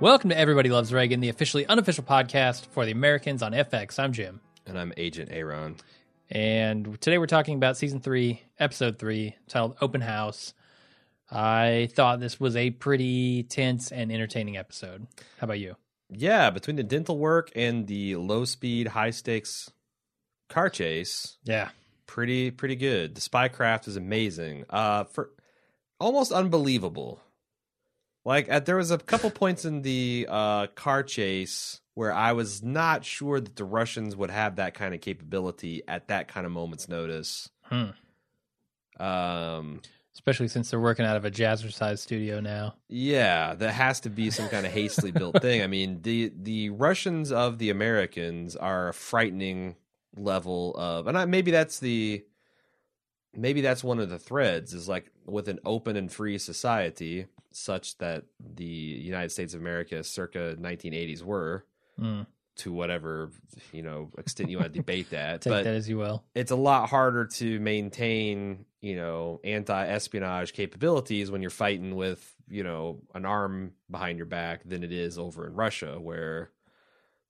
Welcome to Everybody Loves Reagan, the officially unofficial podcast for the Americans on FX. I'm Jim. And I'm Agent Aaron. And today we're talking about season three, episode three, titled Open House. I thought this was a pretty tense and entertaining episode. How about you? Yeah, between the dental work and the low speed, high stakes car chase, Yeah. pretty pretty good. The spycraft is amazing. Uh for almost unbelievable. Like at, there was a couple points in the uh car chase where I was not sure that the Russians would have that kind of capability at that kind of moment's notice. Hmm. Um Especially since they're working out of a jazzercise studio now. Yeah, that has to be some kind of hastily built thing. I mean, the the Russians of the Americans are a frightening level of, and I, maybe that's the maybe that's one of the threads is like with an open and free society such that the United States of America circa 1980s were Mm. to whatever you know extent you want to debate that, Take but that as you will. it's a lot harder to maintain, you know, anti-espionage capabilities when you're fighting with, you know, an arm behind your back than it is over in Russia where,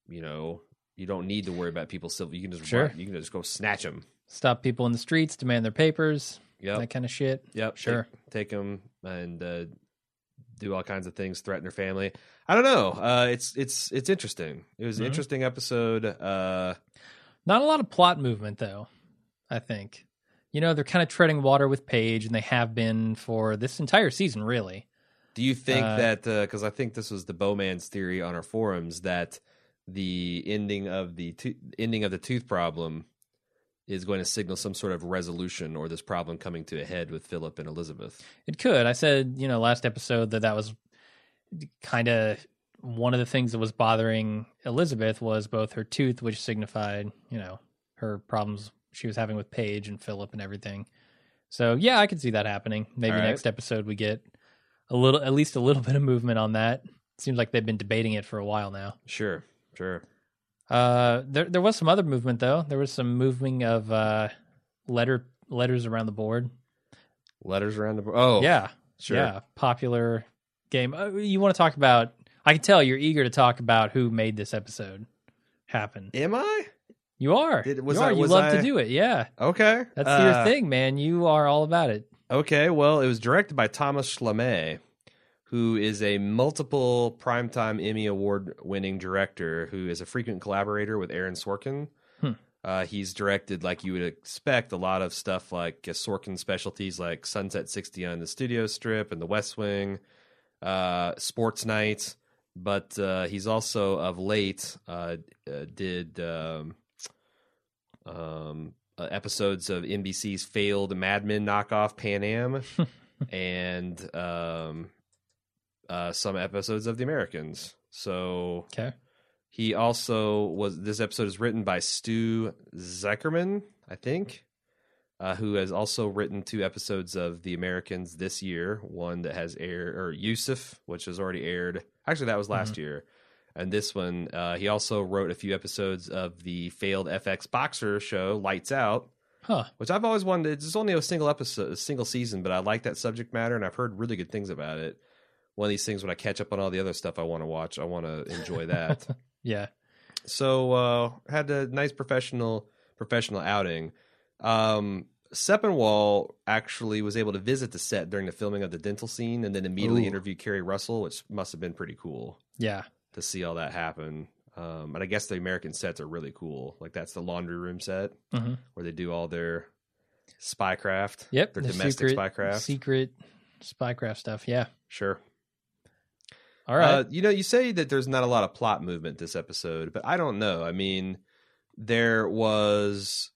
you know, you don't need to worry about people's civil. You can just Sure. run- you can just go snatch them. Stop people in the streets, demand their papers, Yep. that kind of shit. Yep. Sure. Take, them and uh, do all kinds of things, threaten their family. I don't know. Uh, it's it's it's interesting. It was an Mhm. interesting episode. Uh, Not a lot of plot movement, though, I think. You know, they're kind of treading water with Paige, and they have been for this entire season, really. Do you think Uh, that because I think this was the Bowman's theory on our forums that the ending of the to- ending of the tooth problem is going to signal some sort of resolution or this problem coming to a head with Philip and Elizabeth? It could. I said, you know, last episode that that was kind of one of the things that was bothering Elizabeth was both her tooth, which signified, you know, her problems she was having with Paige and Philip and everything. So yeah, I could see that happening. Maybe All right. next episode we get a little, at least a little bit of movement on that. Seems like they've been debating it for a while now. Sure, sure. Uh, there there was some other movement though. There was some moving of uh letter letters around the board. Letters around the board. oh yeah, sure yeah, popular game. Uh, you want to talk about? I can tell you're eager to talk about who made this episode happen. Am I You are. Was you, I- are. you love I- to do it. Yeah, okay? that's Uh, your thing, man. You are all about it. Okay, well, it was directed by Thomas Schlamme, who is a multiple Primetime Emmy Award winning director who is a frequent collaborator with Aaron Sorkin. Hmm. Uh, he's directed, like you would expect, a lot of stuff like uh, Sorkin specialties like Sunset 60 on the Studio Strip and The West Wing, uh, Sports Night. But uh, he's also of late uh, uh, did um, um, uh, episodes of NBC's failed Mad Men knockoff Pan Am and um, uh, some episodes of The Americans. So Okay. he also was. This episode is written by Stu Zuckerman, I think, uh, who has also written two episodes of The Americans this year. One that has aired, or Yousaf, which has already aired. Actually, that was last year. And this one, uh, he also wrote a few episodes of the failed FX boxer show Lights Out, Huh. which I've always wanted. It's only a single episode, a single season, but I like that subject matter, and I've heard really good things about it. One of these things when I catch up on all the other stuff I want to watch, I want to enjoy that. Yeah. so uh, had a nice professional professional outing. Um, Sepinwall actually was able to visit the set during the filming of the dental scene, and then immediately Ooh. interview Keri Russell, which must have been pretty cool Yeah. to see all that happen. Um, and I guess the American sets are really cool. Like that's the laundry room set Mhm. where they do all their spycraft. Yep. Their the domestic secret, spycraft. Secret spycraft stuff. Yeah. Sure. All right. Uh, you know, you say that there's not a lot of plot movement this episode, but I don't know. I mean, there was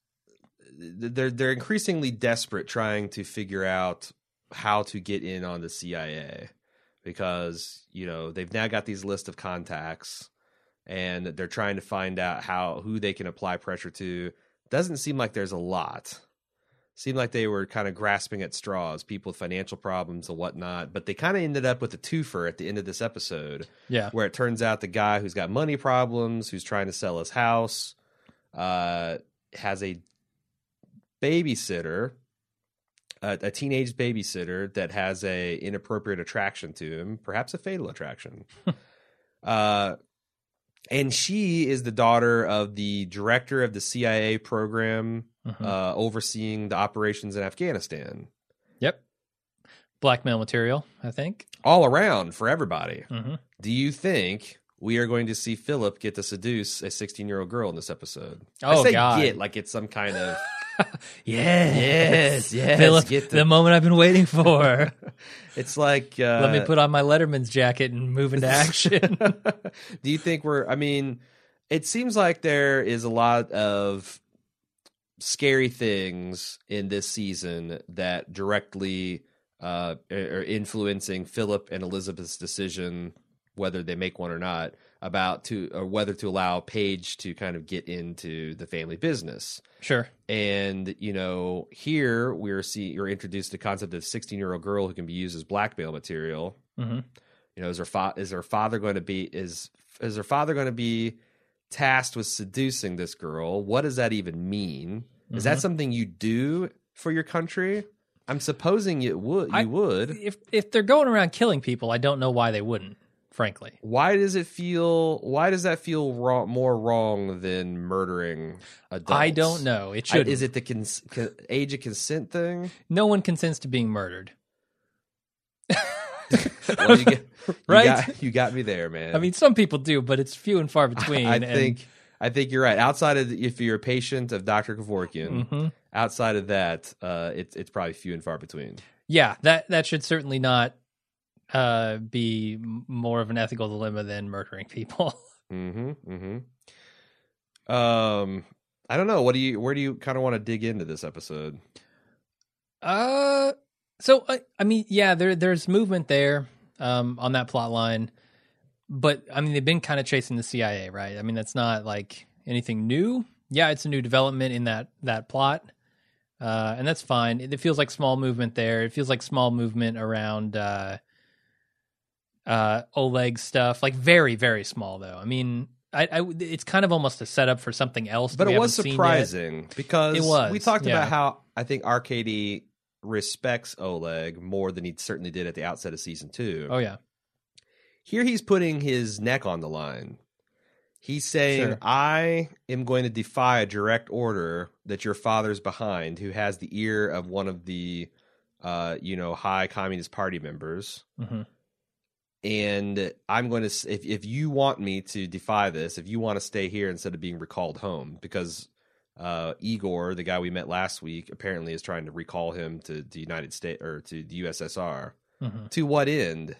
they're they're increasingly desperate trying to figure out how to get in on the CIA because, you know, they've now got these list of contacts and they're trying to find out how who they can apply pressure to. Doesn't seem like there's a lot. Seemed like they were kind of grasping at straws, people with financial problems and whatnot. But they kind of ended up with a twofer at the end of this episode, yeah. where it turns out the guy who's got money problems, who's trying to sell his house, uh, has a babysitter, a, a teenage babysitter that has a inappropriate attraction to him, perhaps a fatal attraction. Uh, and she is the daughter of the director of the CIA program Mhm. uh, overseeing the operations in Afghanistan. yep. Blackmail material, I think. All around for everybody. hmm Do you think we are going to see Philip get to seduce a 16 year old girl in this episode? Oh, I say God. get like it's some kind of. Yes, Yes, yes, Philip, get the... the- moment I've been waiting for. It's like. Uh, Let me put on my Letterman's jacket and move into action. Do you think we're? I mean, it seems like there is a lot of scary things in this season that directly uh, are influencing Philip and Elizabeth's decision, whether they make one or not, about to or whether to allow Paige to kind of get into the family business. sure. And you know, here we're see you're introduced to the concept of a 16 year old girl who can be used as blackmail material. hmm You know, is her fa- is her father going to be is is her father going to be tasked with seducing this girl? What does that even mean? Is that Mhm. something you do for your country? I'm supposing it would. You I- would. If if they're going around killing people, I don't know why they wouldn't. Frankly, Why does it feel? Why does that feel wrong, more wrong than murdering adults? I don't know. It should. is it the cons- con- age of consent thing? No one consents to being murdered. Well, you, get, you Right? got, you got me there, man. I mean, some people do, but it's few and far between. I and- think I think you're right. Outside of if you're a patient of Dr. Kevorkian, Mhm. outside of that, uh, it's it's probably few and far between. yeah, that that should certainly not uh, be more of an ethical dilemma than murdering people. Mm-hmm. Mm-hmm. Um, I don't know. What do you? Where do you kind of want to dig into this episode? Uh, so I, I mean, yeah, there there's movement there um, on that plot line, but I mean, they've been kind of chasing the CIA, right? I mean, that's not like anything new. Yeah, it's a new development in that that plot, uh, and that's fine. It, it feels like small movement there. It feels like small movement around uh, uh, Oleg stuff, like very very small though. I mean. I, I, it's kind of almost a setup for something else, that But we it was haven't seen yet. surprising because It was, we talked yeah. about how I think Arkady respects Oleg more than he certainly did at the outset of season two. Oh yeah, Here he's putting his neck on the line. He's saying, Sure. I am going to defy a direct order that your father's behind, who has the ear of one of the, uh, you know, high Communist Party members. hmm And I'm going to, if, if you want me to defy this, if you want to stay here instead of being recalled home, because uh, Igor, the guy we met last week, apparently is trying to recall him to the United States or to the USSR. hmm To what end?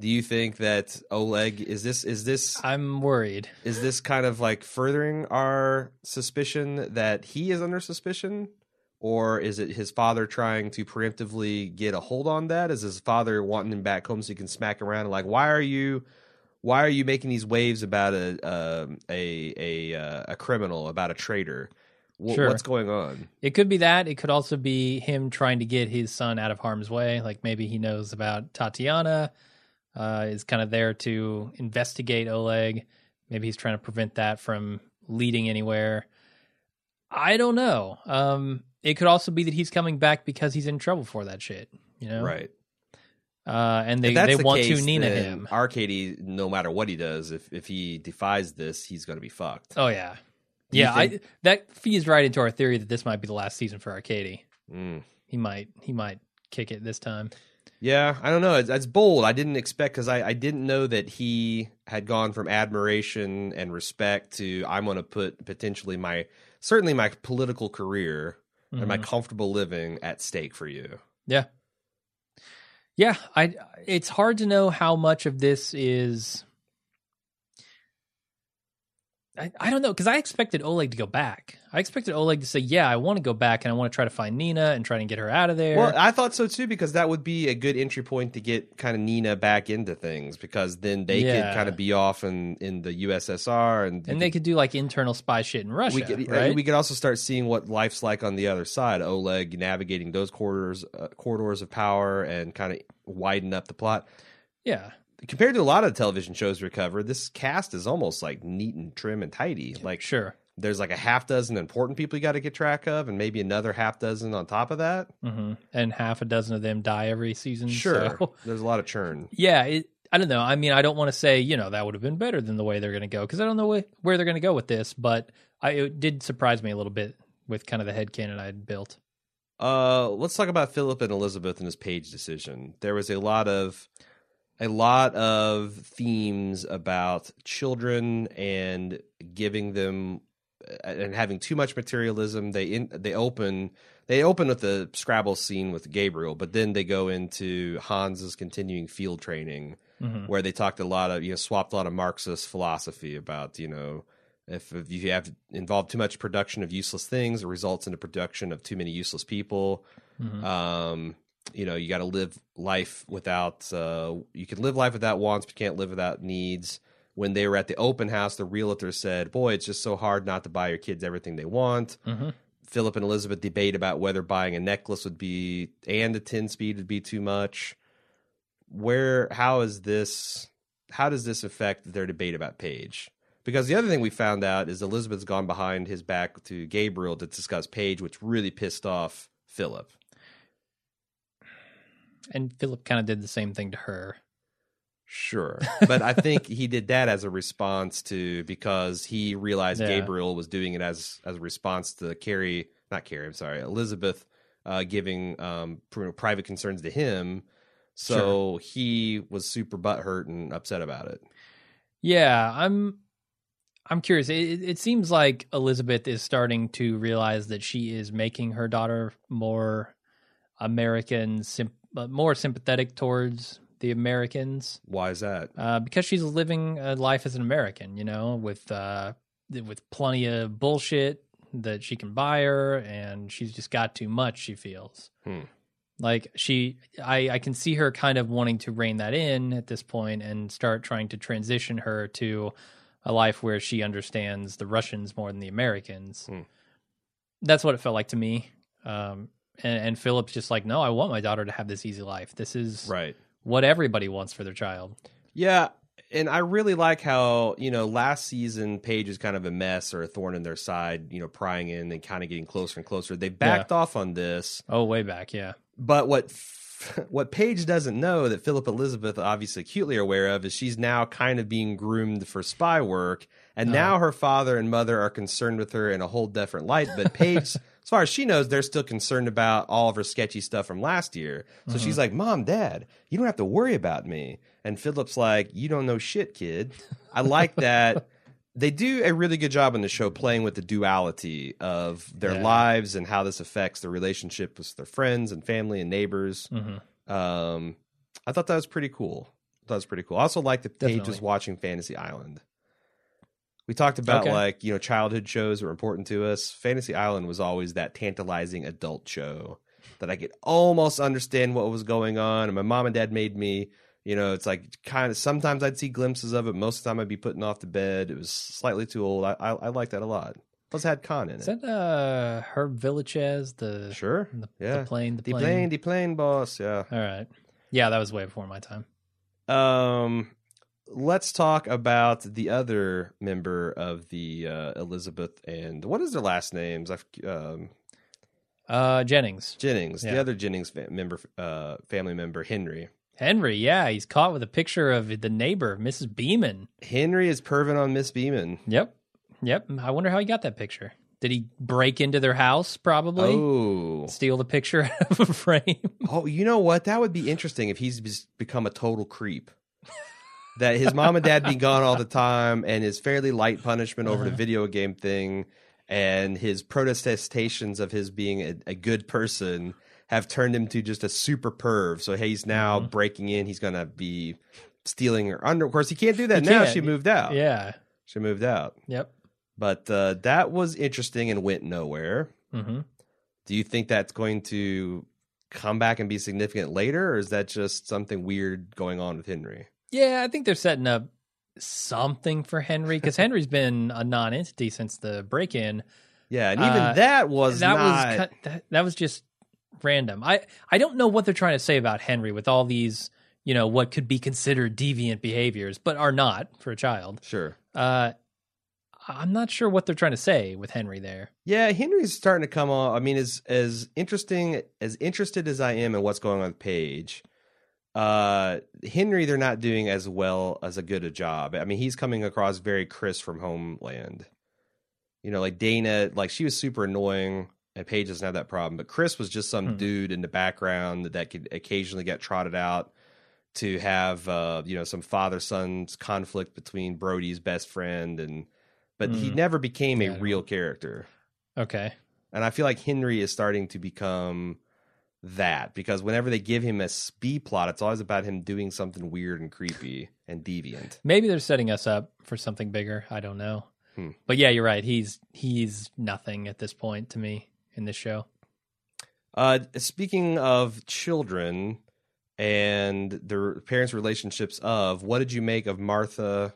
Do you think that Oleg is this is this I'm worried. is this kind of like furthering our suspicion that he is under suspicion? Or is it his father trying to preemptively get a hold on that? Is his father wanting him back home so he can smack around and like, why are you, why are you making these waves about a um, a a uh, a criminal, about a traitor? Wh- Sure. What's going on? It could be that. It could also be him trying to get his son out of harm's way. Like maybe he knows about Tatiana, uh, is kind of there to investigate Oleg. Maybe he's trying to prevent that from leading anywhere. I don't know. Um, it could also be that he's coming back because he's in trouble for that shit. You know, Right. Uh, and they they the want case, to Nina him. Arkady, no matter what he does, if if he defies this, he's going to be fucked. Oh yeah, Do yeah. I that feeds right into our theory that this might be the last season for Arkady. Mm. He might he might kick it this time. Yeah, I don't know. It's, it's bold. I didn't expect because I, I didn't know that he had gone from admiration and respect to I'm going to put potentially my certainly my political career and my Mhm. comfortable living at stake for you. Yeah. Yeah, I it's hard to know how much of this is I, I don't know because I expected Oleg to go back. I expected Oleg to say, "Yeah, I want to go back and I want to try to find Nina and try to get her out of there." Well, I thought so too because that would be a good entry point to get kind of Nina back into things because then they Yeah. could kind of be off in in the USSR and and they could do like internal spy shit in Russia, we could right? we could also start seeing what life's like on the other side. Oleg navigating those corridors uh, corridors of power and kind of widen up the plot. yeah, Compared to a lot of television shows we cover, this cast is almost like neat and trim and tidy. Like sure. there's like a half dozen important people you got to get track of, and maybe another half dozen on top of that. hmm And half a dozen of them die every season. Sure, so- there's a lot of churn. Yeah, it, I don't know. I mean, I don't want to say you know that would have been better than the way they're going to go because I don't know where, where they're going to go with this. But I it did surprise me a little bit with kind of the head canon I had built. Uh, let's talk about Philip and Elizabeth and his Paige decision. There was a lot of a lot of themes about children and giving them and having too much materialism. They in, they open they open with the Scrabble scene with Gabriel, but then they go into Hans's continuing field training, Mhm. where they talked a lot of you know swapped a lot of Marxist philosophy about you know if, if you have involved too much production of useless things, it results in the production of too many useless people. Mhm. Um, you know, you got to live life without. Uh, you can live life without wants, but you can't live without needs. When they were at the open house, the realtor said, "Boy, it's just so hard not to buy your kids everything they want." Mhm. Philip and Elizabeth debate about whether buying a necklace would be and a ten speed would be too much. Where how is this? How does this affect their debate about Paige? Because the other thing we found out is Elizabeth's gone behind his back to Gabriel to discuss Paige, which really pissed off Philip. And Philip kind of did the same thing to her. Sure. But I think he did that as a response to because he realized Yeah. Gabriel was doing it as as a response to Keri, not Keri, I'm sorry, Elizabeth uh, giving um, pr- private concerns to him. So he was super butthurt and upset about it. Yeah, I'm. I'm curious. It, it seems like Elizabeth is starting to realize that she is making her daughter more American, symp- uh, more sympathetic towards the Americans, Why is that? uh, because she's living a life as an American. You know, with uh, with plenty of bullshit that she can buy her, and she's just got too much. She feels. Hmm. Like she, I, I can see her kind of wanting to rein that in at this point and start trying to transition her to a life where she understands the Russians more than the Americans. Hmm. That's what it felt like to me. Um, and, and Philip's just like, no, I want my daughter to have this easy life. This is Right. what everybody wants for their child. Yeah, and I really like how you know last season Paige is kind of a mess or a thorn in their side, you know, prying in and kind of getting closer and closer. They backed off on this, Oh, way back, yeah. but what what Paige doesn't know that Philip Elizabeth obviously acutely aware of is she's now kind of being groomed for spy work, and Oh. now her father and mother are concerned with her in a whole different light. But Paige. As far as she knows, they're still concerned about all of her sketchy stuff from last year. So she's like, Mom, Dad, you don't have to worry about me. And Philip's like, You don't know shit, kid. I like that. They do a really good job in the show playing with the duality of their Yeah. lives and how this affects their relationship with their friends and family and neighbors. hmm Um, I thought that was pretty cool. That was pretty cool. I also like that Paige was watching Fantasy Island. We talked about Okay. like you know childhood shows were important to us. Fantasy Island was always that tantalizing adult show that I could almost understand what was going on. And my mom and dad made me. You know, it's like kind of sometimes I'd see glimpses of it. Most of the time I'd be putting off the bed. It was slightly too old. I I, I like that a lot. Plus, had Khan in Is it. that uh, Hervé Villechaize, the, Sure. the, Yeah. the plane? The The plane. plane, the plane boss. Yeah. All right. Yeah, that was way before my time. Um, let's talk about the other member of the uh, Elizabeth and what is their last names? I've um, Uh, Jennings. Jennings, the other Jennings fa- member, uh, family member, Henry. Henry, yeah, he's caught with a picture of the neighbor, Mrs. Beeman. Henry is perving on Miss Beeman. Yep. Yep. I wonder how he got that picture. Did he break into their house, probably? Oh, Steal the picture out of a frame? oh, you know what? That would be interesting if he's become a total creep. That his mom and dad be gone all the time, and his fairly light punishment over the Uh-huh. video game thing, and his protestations of his being a, a good person have turned him to just a super perv. So he's now Mhm. breaking in. He's gonna be stealing her under. Of course, he can't do that He now. can't. She moved out. Yeah. She moved out. Yep. But uh, that was interesting and went nowhere. hmm Do you think that's going to come back and be significant later, or is that just something weird going on with Henry? Yeah, I think they're setting up something for Henry because Henry's been a non-entity since the break-in. Yeah, and even Uh, that was that not. was that, that was just random. I I don't know what they're trying to say about Henry with all these, you know, what could be considered deviant behaviors, but are not for a child. sure. Uh, I'm not sure what they're trying to say with Henry there. Yeah, Henry's starting to come on. I mean, as as interesting as interested as I am in what's going on with Paige, uh Henry they're not doing as well as a good a job. I mean, he's coming across very Chris from Homeland. You know, like Dana, like she was super annoying, and Paige doesn't have that problem. But Chris was just some Hmm. dude in the background that, that could occasionally get trotted out to have uh, you know, some father son conflict between Brody's best friend and but he Hmm. never became Yeah, a real character. Okay. And I feel like Henry is starting to become that because whenever they give him a B plot, it's always about him doing something weird and creepy and deviant. Maybe they're setting us up for something bigger. I don't know. Hmm. But yeah, you're right. He's he's nothing at this point to me in this show. Uh, speaking of children and their parents' relationships, of what did you make of Martha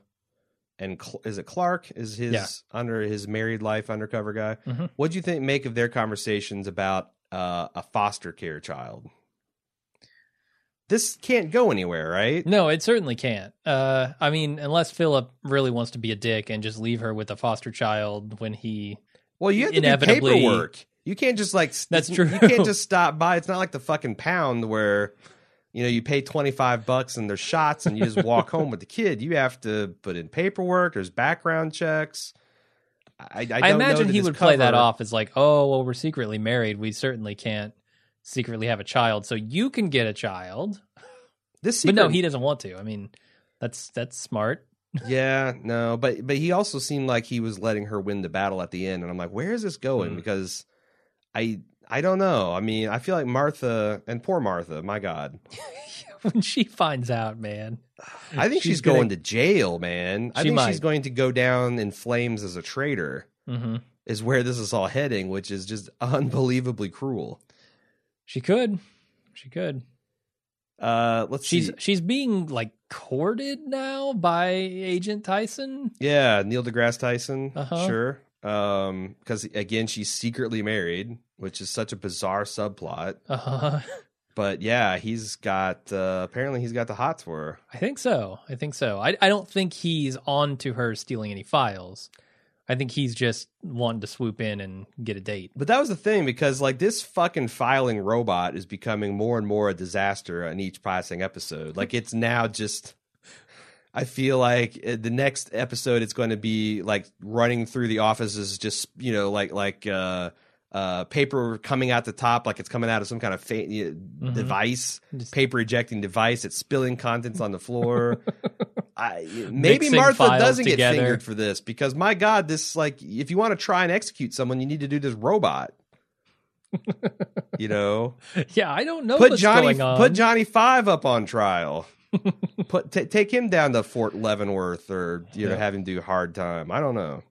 and Cl- is it Clark? Is his Yeah. under his married life undercover guy? Mhm. What do you think make of their conversations about uh, a foster care child? This can't go anywhere, right? No, it certainly can't. Uh, I mean, unless Philip really wants to be a dick and just leave her with a foster child when he. Well, you have to Inevitably- do paperwork. You can't just like That's You true. can't just stop by. It's not like the fucking pound where you know you pay twenty five bucks and there's shots and you just walk home with the kid. You have to put in paperwork. There's background checks. I, I, don't I, imagine he would play that off as like, oh, well, we're secretly married. We certainly can't secretly have a child, so you can get a child. This But no, secret- he doesn't want to. I mean, that's that's smart. yeah, no, but but he also seemed like he was letting her win the battle at the end, and I'm like, where is this going? Hmm. Because I I don't know. I mean, I feel like Martha and poor Martha. My God, when she finds out, man. I think she's, She's gonna- going to jail, man. I think she's going to go down in flames as a traitor. hmm Is where this is all heading, which is just unbelievably cruel. She could. She could. Uh, let's She's see. she's being like courted now by Agent Tyson. Yeah, Neil deGrasse Tyson. Uh-huh. Sure. Um, because again, she's secretly married, which is such a bizarre subplot. Uh, But yeah, he's got uh, apparently he's got the hots for her. I think so. I think so. I I don't think he's on to her stealing any files. I think he's just wanting to swoop in and get a date. But that was the thing because like this fucking filing robot is becoming more and more a disaster in each passing episode. Like it's now just I feel like uh, the next episode it's going to be like running through the offices just, you know, like like uh uh paper coming out the top like it's coming out of some kind of fa- uh, device, Just- paper ejecting device. It's spilling contents on the floor. I, maybe Mixing Martha doesn't together. get fingered for this because my God, this like if you want to try and execute someone, you need to do this robot. you know, Yeah, I don't know put what's Johnny going on. put Johnny Five up on trial. put ta take him down to Fort Leavenworth or you know have him do hard time. I don't know.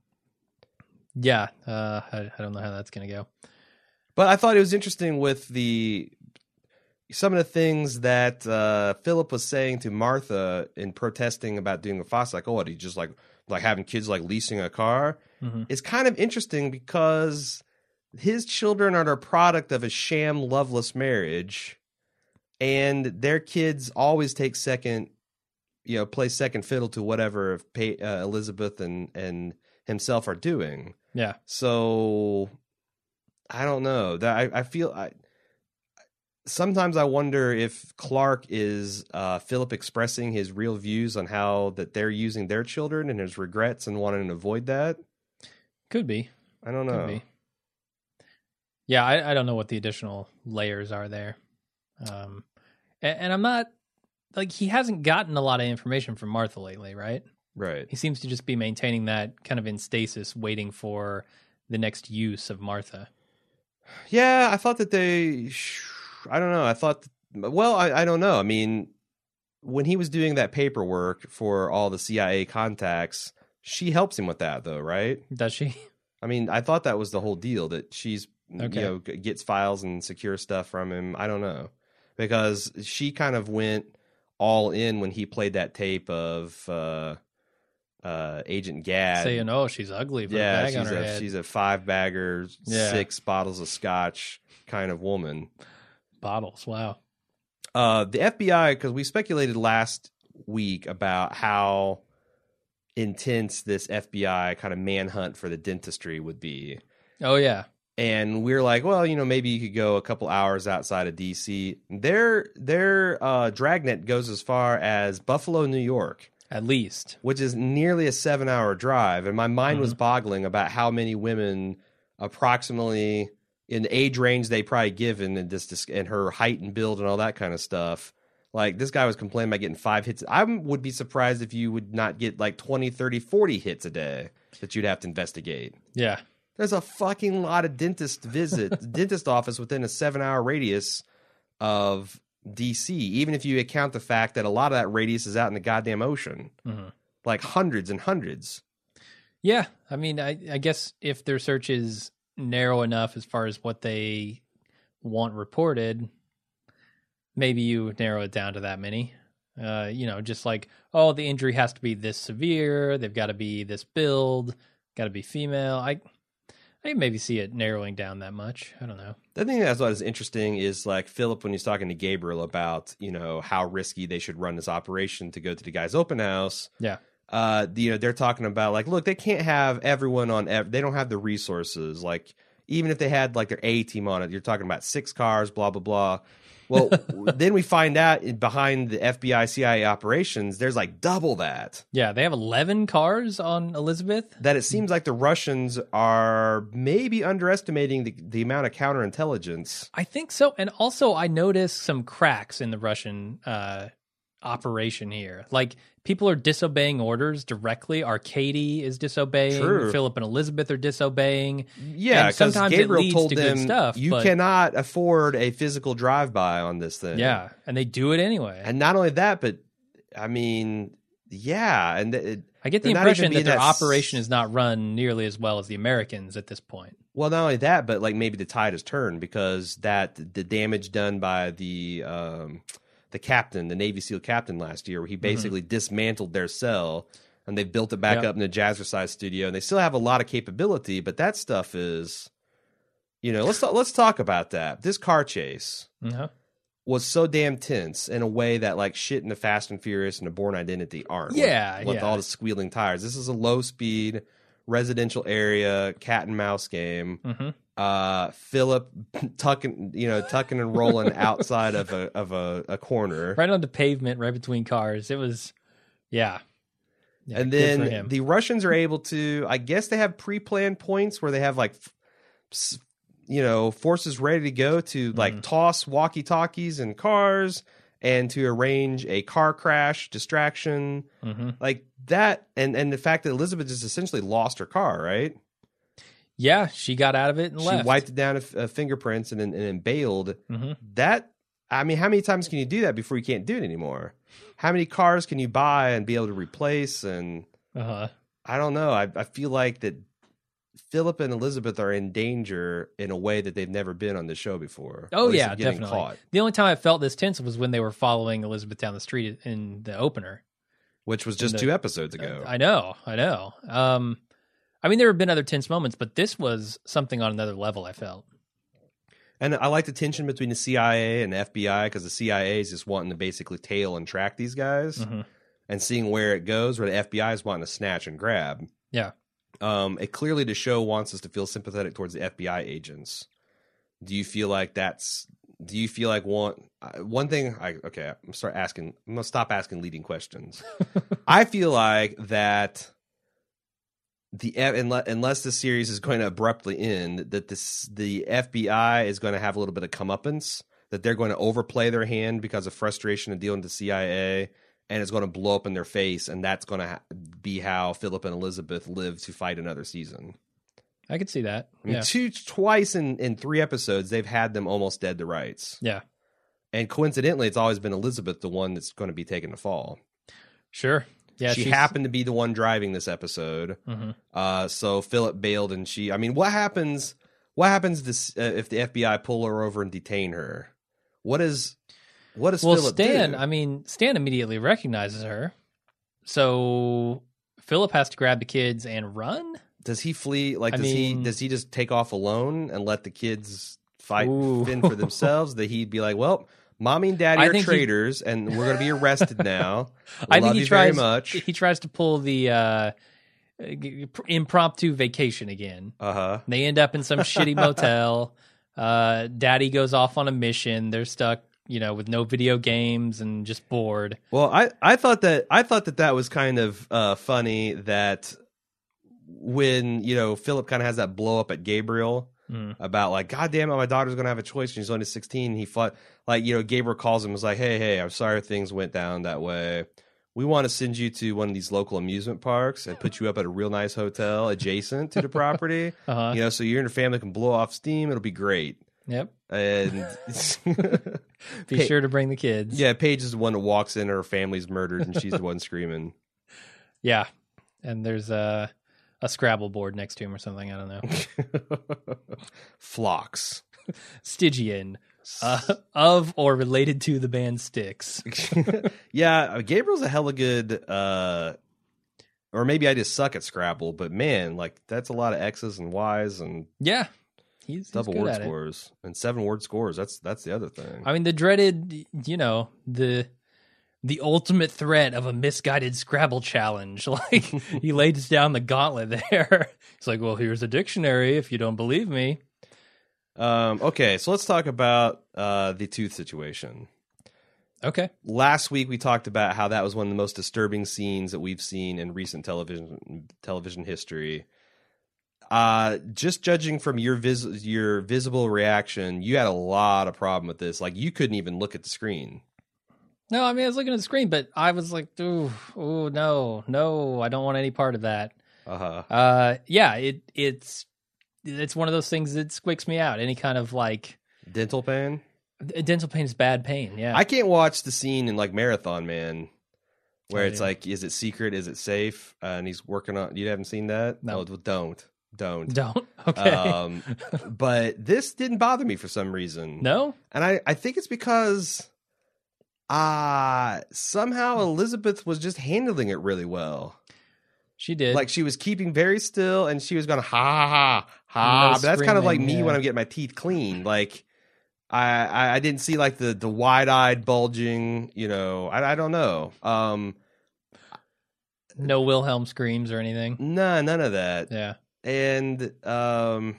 Yeah, uh, I, I don't know how that's gonna go. But I thought it was interesting with the some of the things that uh, Philip was saying to Martha in protesting about doing a foster, like, oh, what, he just like like having kids like leasing a car. Mhm. It's kind of interesting because his children are the product of a sham loveless marriage, and their kids always take second, you know, play second fiddle to whatever uh, Elizabeth and and himself are doing. Yeah, So I don't know. That I, I feel I sometimes I wonder if Clark is uh, Philip expressing his real views on how that they're using their children and his regrets and wanting to avoid that. could be. I don't Could know. be. Yeah, I, I don't know what the additional layers are there. Um, and, and I'm not like he hasn't gotten a lot of information from Martha lately, right? Right. He seems to just be maintaining that kind of in stasis, waiting for the next use of Martha. Yeah, I thought that they. I don't know. I thought. Well, I, I don't know. I mean, when he was doing that paperwork for all the CIA contacts, she helps him with that, though, right? Does she? I mean, I thought that was the whole deal that she's Okay. you know gets files and secure stuff from him. I don't know because she kind of went all in when he played that tape of uh, uh, Agent Gaad. Saying, "Oh, she's ugly." Yeah, a bag on she's a head. she's a five bagger, Yeah. six bottles of scotch kind of woman. Bottles. Wow. Uh, the FBI, because we speculated last week about how intense this FBI kind of manhunt for the dentistry would be. Oh yeah. and we're like, well, you know, maybe you could go a couple hours outside of DC. Their their uh, dragnet goes as far as Buffalo, New York, At least. which is nearly a seven hour drive. And my mind was mm-hmm. boggling about how many women, approximately in the age range they probably given, and this and her height and build and all that kind of stuff. Like this guy was complaining about getting five hits. I would be surprised if you would not get like 20, 30, 40 hits a day that you'd have to investigate. Yeah. There's a fucking lot of dentist visit dentist office within a seven hour radius of DC. Even if you account the fact that a lot of that radius is out in the goddamn ocean, Mhm. like hundreds and hundreds. Yeah, I mean, I, I guess if their search is narrow enough as far as what they want reported, maybe you narrow it down to that many. Uh, you know, just like, oh, the injury has to be this severe. They've got to be this build. Got to be female. I, I can maybe see it narrowing down that much. I don't know. The thing that's what is interesting is like Philip when he's talking to Gabriel about you know how risky they should run this operation to go to the guy's open house. Yeah. uh, you know, they're talking about like, look, they can't have everyone on. Ev- they don't have the resources. Like, even if they had like their A team on it, you're talking about six cars, blah blah blah. Well, then we find out behind the FBI CIA operations, there's like double that. Yeah, they have eleven cars on Elizabeth. That it seems like the Russians are maybe underestimating the, the amount of counterintelligence. I think so. And also, I noticed some cracks in the Russian uh, operation here. Like, people are disobeying orders directly. Arkady is disobeying. True. Philip and Elizabeth are disobeying. Yeah, And sometimes it Gabriel leads told to good them stuff, you but- cannot afford a physical drive-by on this thing. Yeah. And they do it anyway. and not only that, but I mean, yeah, and it, I get the they're not even impression that their that operation is not run nearly as well as the Americans at this point. well, not only that, but like maybe the tide has turned because that the damage done by the um, the captain, the Navy SEAL captain last year, where he basically dismantled their cell and they built it back Mm-hmm. Yep. up in the Jazzercise studio, and they still have a lot of capability, but that stuff is, you know, let's let's talk about that. This car chase. Uh-huh. was so damn tense in a way that like shit in the Fast and Furious and the Bourne Identity aren't. Yeah, with, with yeah. all the squealing tires. This is a low speed residential area cat and mouse game. hmm Uh, Philip tucking, you know, tucking and rolling outside of a of a, a corner, Right on the pavement, right between cars. It was, yeah. Yeah, and then the Russians are able to. I guess they have pre planned points where they have like. You know, forces ready to go to like Mm-hmm. toss walkie talkies and cars and to arrange a car crash distraction. Mhm. like that and and the fact that elizabeth just essentially lost her car right Yeah, she got out of it and left. she left. wiped it down uh, fingerprints and then and then bailed Mhm. that i mean how many times can you do that before you can't do it anymore how many cars can you buy and be able to replace and Uh-huh. i don't know i, I feel like that philip and elizabeth are in danger in a way that they've never been on the show before Oh yeah, getting definitely. caught, The only time I felt this tense was when they were following Elizabeth down the street in the opener. which was just the- two episodes ago I know, I know. Um, I mean, there have been other tense moments, but this was something on another level. I felt. And I like the tension between the CIA and the FBI because the CIA is just wanting to basically tail and track these guys Mhm. and seeing where it goes, where the FBI is wanting to snatch and grab. Yeah. Um, it clearly the show wants us to feel sympathetic towards the FBI agents. Do you feel like that's? Do you feel like one one thing? I okay. I'm start asking. I'm gonna stop asking leading questions. I feel like that the unless, unless the series is going to abruptly end, that this the FBI is going to have a little bit of comeuppance, that they're going to overplay their hand because of frustration of dealing with the CIA, and it's going to blow up in their face, and that's going to ha- be how Philip and Elizabeth live to fight another season. I could see that. I mean, yeah, two twice in in three episodes, they've had them almost dead to rights, yeah, and coincidentally, it's always been Elizabeth the one that's going to be taking the fall. sure. Yeah, she she's- happened to be the one driving this episode. Mhm. Uh, so Philip bailed, and she. I mean, what happens? What happens this, uh, if the FBI pull her over and detain her? What is? What does Well, Philip Stan. do? I mean, Stan immediately recognizes her, so Philip has to grab the kids and run. does he flee? Like, I does mean- he? Does he just take off alone and let the kids fight Ooh. fend for themselves? that he'd be like, well. Mommy and daddy I are think he- traitors, and we're going to be arrested now. I Love think he you tries. very much. He tries to pull the uh, impromptu vacation again. Uh huh. They end up in some shitty motel. Uh, Daddy goes off on a mission. They're stuck, you know, with no video games and just bored. Well, I, I thought that I thought that that was kind of uh, funny that when you know Philip kind of has that blow up at Gabriel Mm. about like, God damn it, my daughter's gonna have a choice. When she's only sixteen. He fought like you know Gabriel calls him and was like, Hey, hey, I'm sorry things went down that way. We want to send you to one of these local amusement parks and put you up at a real nice hotel adjacent to the property. Uh-huh. You know, so you and your family can blow off steam. It'll be great. Yep. And Be Pa- sure to bring the kids. yeah, Paige is the one that walks in, her family's murdered, and she's the one screaming. Yeah. And there's a a Scrabble board next to him or something. I don't know. Flocks. Stygian, uh, of or related to the band Styx. yeah, Gabriel's a hella good uh or maybe I just suck at Scrabble, but man, like that's a lot of X's and Y's and Yeah. He's, he's double good word at it. scores and seven word scores. That's that's the other thing. I mean, the dreaded, you know, the the ultimate threat of a misguided Scrabble challenge. Like he lays down the gauntlet there. It's like, well, here's a dictionary if you don't believe me. Um okay, so let's talk about uh the tooth situation. Okay. Last week we talked about how that was one of the most disturbing scenes that we've seen in recent television television history. Uh just judging from your vis- your visible reaction, you had a lot of problem with this. Like you couldn't even look at the screen. No, I mean, I was looking at the screen, but I was like, ooh, ooh, no, no, I don't want any part of that. Uh-huh. Uh, yeah, it it's it's one of those things that squicks me out. Any kind of like Dental pain? dental pain is bad pain. Yeah. I can't watch the scene in like Marathon Man where Oh, it's yeah. like, is it secret? Is it safe? Uh, and he's working on. You haven't seen that? No. Oh, well, don't, don't. don't. Okay. Um, but this didn't bother me for some reason. no. and I I think it's because uh somehow Elizabeth was just handling it really well. She did. Like she was keeping very still, and she was going ha ha ha. No but that's kind of like me yeah. when I'm getting my teeth cleaned. Like I I, didn't see like the the wide eyed bulging. You know, I I don't know. Um, no Wilhelm screams or anything. no, none of that. Yeah. And um,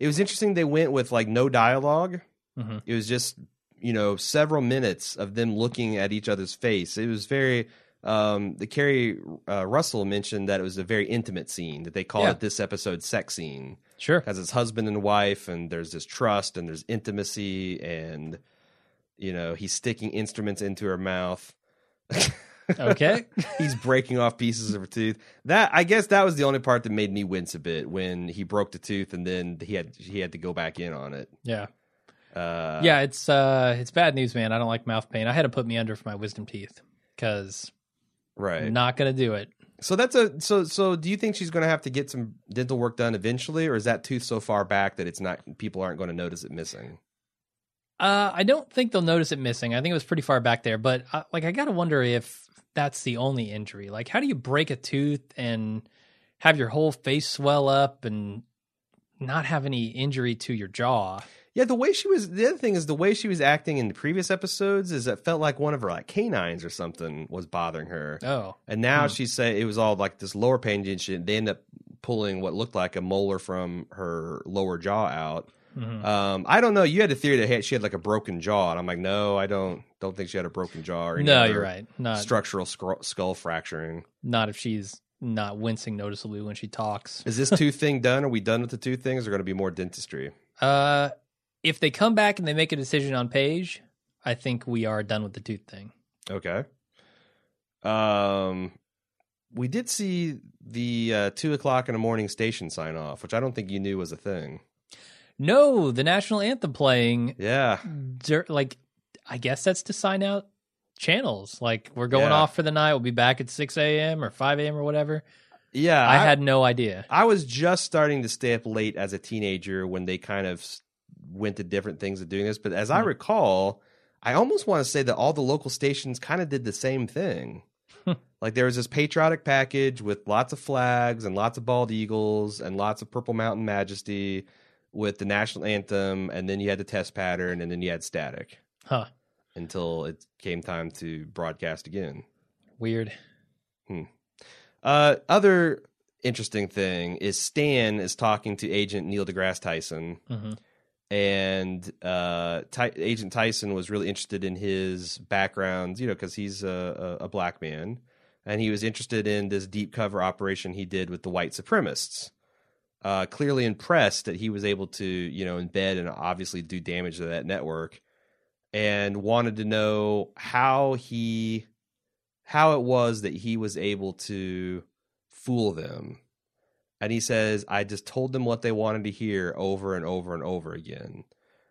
it was interesting. They went with like no dialogue. Mhm. It was just you know several minutes of them looking at each other's face. It was very. Um, the Keri uh, Russell mentioned that it was a very intimate scene. That they called Yeah. it this episode "sex scene" Sure. because it's husband and wife, and there's this trust and there's intimacy, and you know he's sticking instruments into her mouth. Okay. he's breaking off pieces of her tooth. That I guess that was the only part that made me wince a bit when he broke the tooth and then he had he had to go back in on it. Yeah. Uh, yeah. It's uh, it's bad news, man. I don't like mouth pain. I had to put me under for my wisdom teeth because right. Not gonna do it. So that's a so so. Do you think she's going to have to get some dental work done eventually, or is that tooth so far back that it's not people aren't going to notice it missing? Uh, I don't think they'll notice it missing. I think it was pretty far back there, but uh, like I gotta wonder if that's the only injury. Like, how do you break a tooth and have your whole face swell up and not have any injury to your jaw? Yeah, the way she was. The other thing is the way she was acting in the previous episodes is it felt like one of her like canines or something was bothering her. Oh, And now Hmm. she's saying it was all like this lower pain and shit. They end up pulling what looked like a molar from her lower jaw out. mhm. Um, I don't know. You had a theory that she had like a broken jaw, and I'm like, no, I don't. Don't think she had a broken jaw or no, you're right. Not Structural skull, skull fracturing. not if she's not wincing noticeably when she talks. Is this tooth thing done? Are we done with the tooth things? Are going to be more dentistry? Uh, if they come back and they make a decision on Paige, I think we are done with the tooth thing. Okay. Um, we did see the uh, two o'clock in the morning station sign off, which I don't think you knew was a thing. No, the national anthem playing Yeah. like I guess that's to sign out channels. Like we're going Yeah. off for the night. We'll be back at six a.m. or five a.m. or whatever. Yeah. I, had no idea. I was just starting to stay up late as a teenager when they kind of went to different things of doing this. But as I Hmm. recall, I almost want to say that all the local stations kind of did the same thing. like there was this patriotic package with lots of flags and lots of bald eagles and lots of Purple Mountain Majesty with the national anthem, and then you had the test pattern, and then you had static Huh? until it came time to broadcast again. Weird. Hmm. Uh, other interesting thing is Stan is talking to Agent Neil deGrasse Tyson, hmm and uh, Ty- Agent Tyson was really interested in his background, you know, because he's a, a, black man, and he was interested in this deep cover operation he did with the white supremacists. Uh, clearly impressed that he was able to, you know, embed and obviously do damage to that network, and wanted to know how he, how it was that he was able to fool them and he says i just told them what they wanted to hear over and over and over again.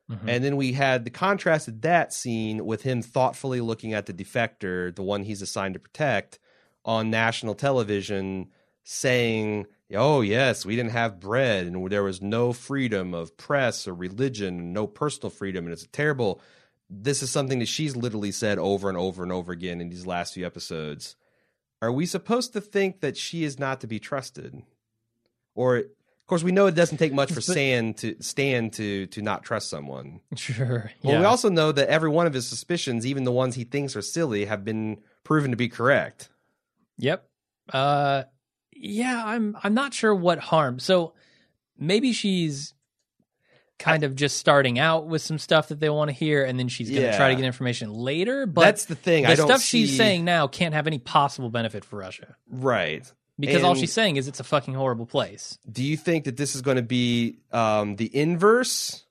Hmm and then we had the contrasted that scene with him thoughtfully looking at the defector the one he's assigned to protect on national television saying oh yes we didn't have bread and there was no freedom of press or religion no personal freedom and it's terrible. This is something that she's literally said over and over and over again in these last few episodes. Are we supposed to think that she is not to be trusted or of course we know it doesn't take much for Stan to stand to to not trust someone. Sure. Well, yeah. we also know that every one of his suspicions, even the ones he thinks are silly, have been proven to be correct. Yep. Uh yeah, I'm I'm not sure what harm. So maybe she's kind of just starting out with some stuff that they want to hear and then she's going to try to get information later, but That's the thing. the I don't stuff see... she's saying now can't have any possible benefit for Russia right. Because all she's saying is it's a fucking horrible place. Do you think that this is going to be um, the inverse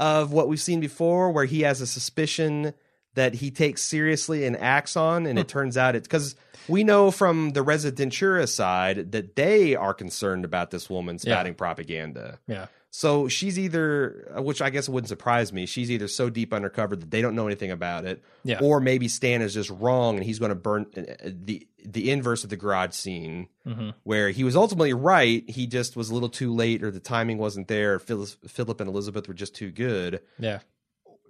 of what we've seen before, where he has a suspicion that he takes seriously and acts on, and it turns out it's because we know from the Rezidentura side that they are concerned about this woman Yeah. spouting propaganda. Yeah. So she's either, which I guess wouldn't surprise me, she's either so deep undercover that they don't know anything about it, Yeah. or maybe Stan is just wrong and he's going to burn uh, the the inverse of the garage scene hmm where he was ultimately right. He just was a little too late, or the timing wasn't there. Phyllis, Philip and Elizabeth were just too good. Yeah.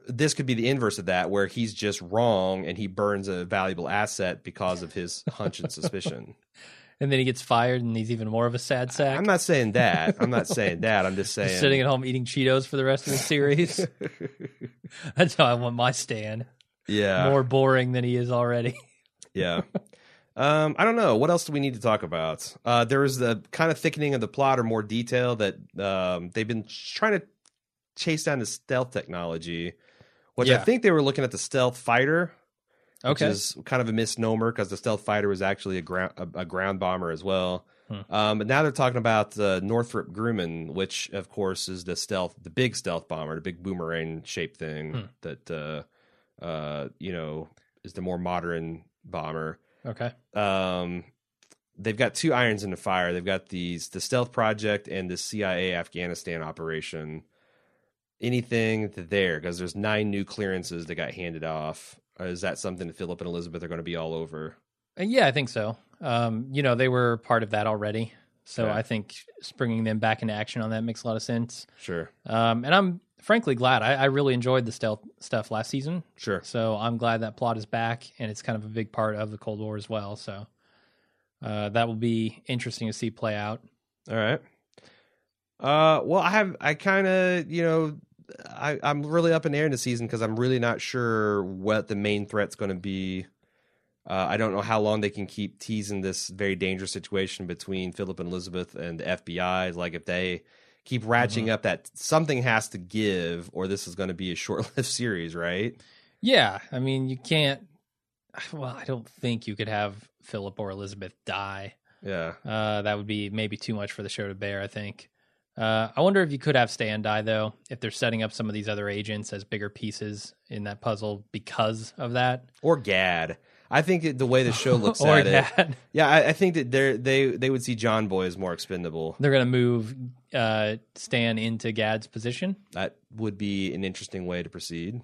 This could be the inverse of that, where he's just wrong and he burns a valuable asset because of his hunch and suspicion. And then he gets fired and he's even more of a sad sack. I'm not saying that. I'm not saying that. I'm just saying. Just sitting at home eating Cheetos for the rest of the series. That's how I want my Stan. yeah, More boring than he is already. yeah. Um, I don't know. What else do we need to talk about? Uh, there was the kind of thickening of the plot or more detail that um, they've been trying to chase down the stealth technology, which I think they were looking at the stealth fighter, which is kind of a misnomer because the stealth fighter was actually a ground a, a ground bomber as well. Hmm. Um, but now they're talking about uh, Northrop Grumman, which of course is the stealth, the big stealth bomber, the big boomerang shaped thing Hmm. that uh, uh, you know is the more modern bomber Okay. um, they've got two irons in the fire. They've got these the stealth project and the CIA Afghanistan operation. Anything there because there's nine new clearances that got handed off. Or is that something that Philip and Elizabeth are going to be all over? Uh, Yeah, I think so. Um, you know, they were part of that already. So Okay. I think springing them back into action on that makes a lot of sense. Sure, Um, and I'm frankly glad. I, I really enjoyed the stealth stuff last season. sure. So I'm glad that plot is back and it's kind of a big part of the Cold War as well. So uh, that will be interesting to see play out. All right. Uh, well, I have I kind of you know I I'm really up in the air in the season because I'm really not sure what the main threat's going to be. Uh, I don't know how long they can keep teasing this very dangerous situation between Philip and Elizabeth and the FBI. Like if they keep ratcheting up that something has to give, or this is going to be a short-lived series, right? Yeah, I mean, you can't. Well, I don't think you could have Philip or Elizabeth die. Yeah. Uh, that would be maybe too much for the show to bear. I think. Uh, I wonder if you could have Stan die though, if they're setting up some of these other agents as bigger pieces in that puzzle because of that. Or Gaad. I think the way the show looks at it, yeah, I, I think that they they they would see John Boy as more expendable. they're gonna move uh, Stan into Gaad's position. That would be an interesting way to proceed.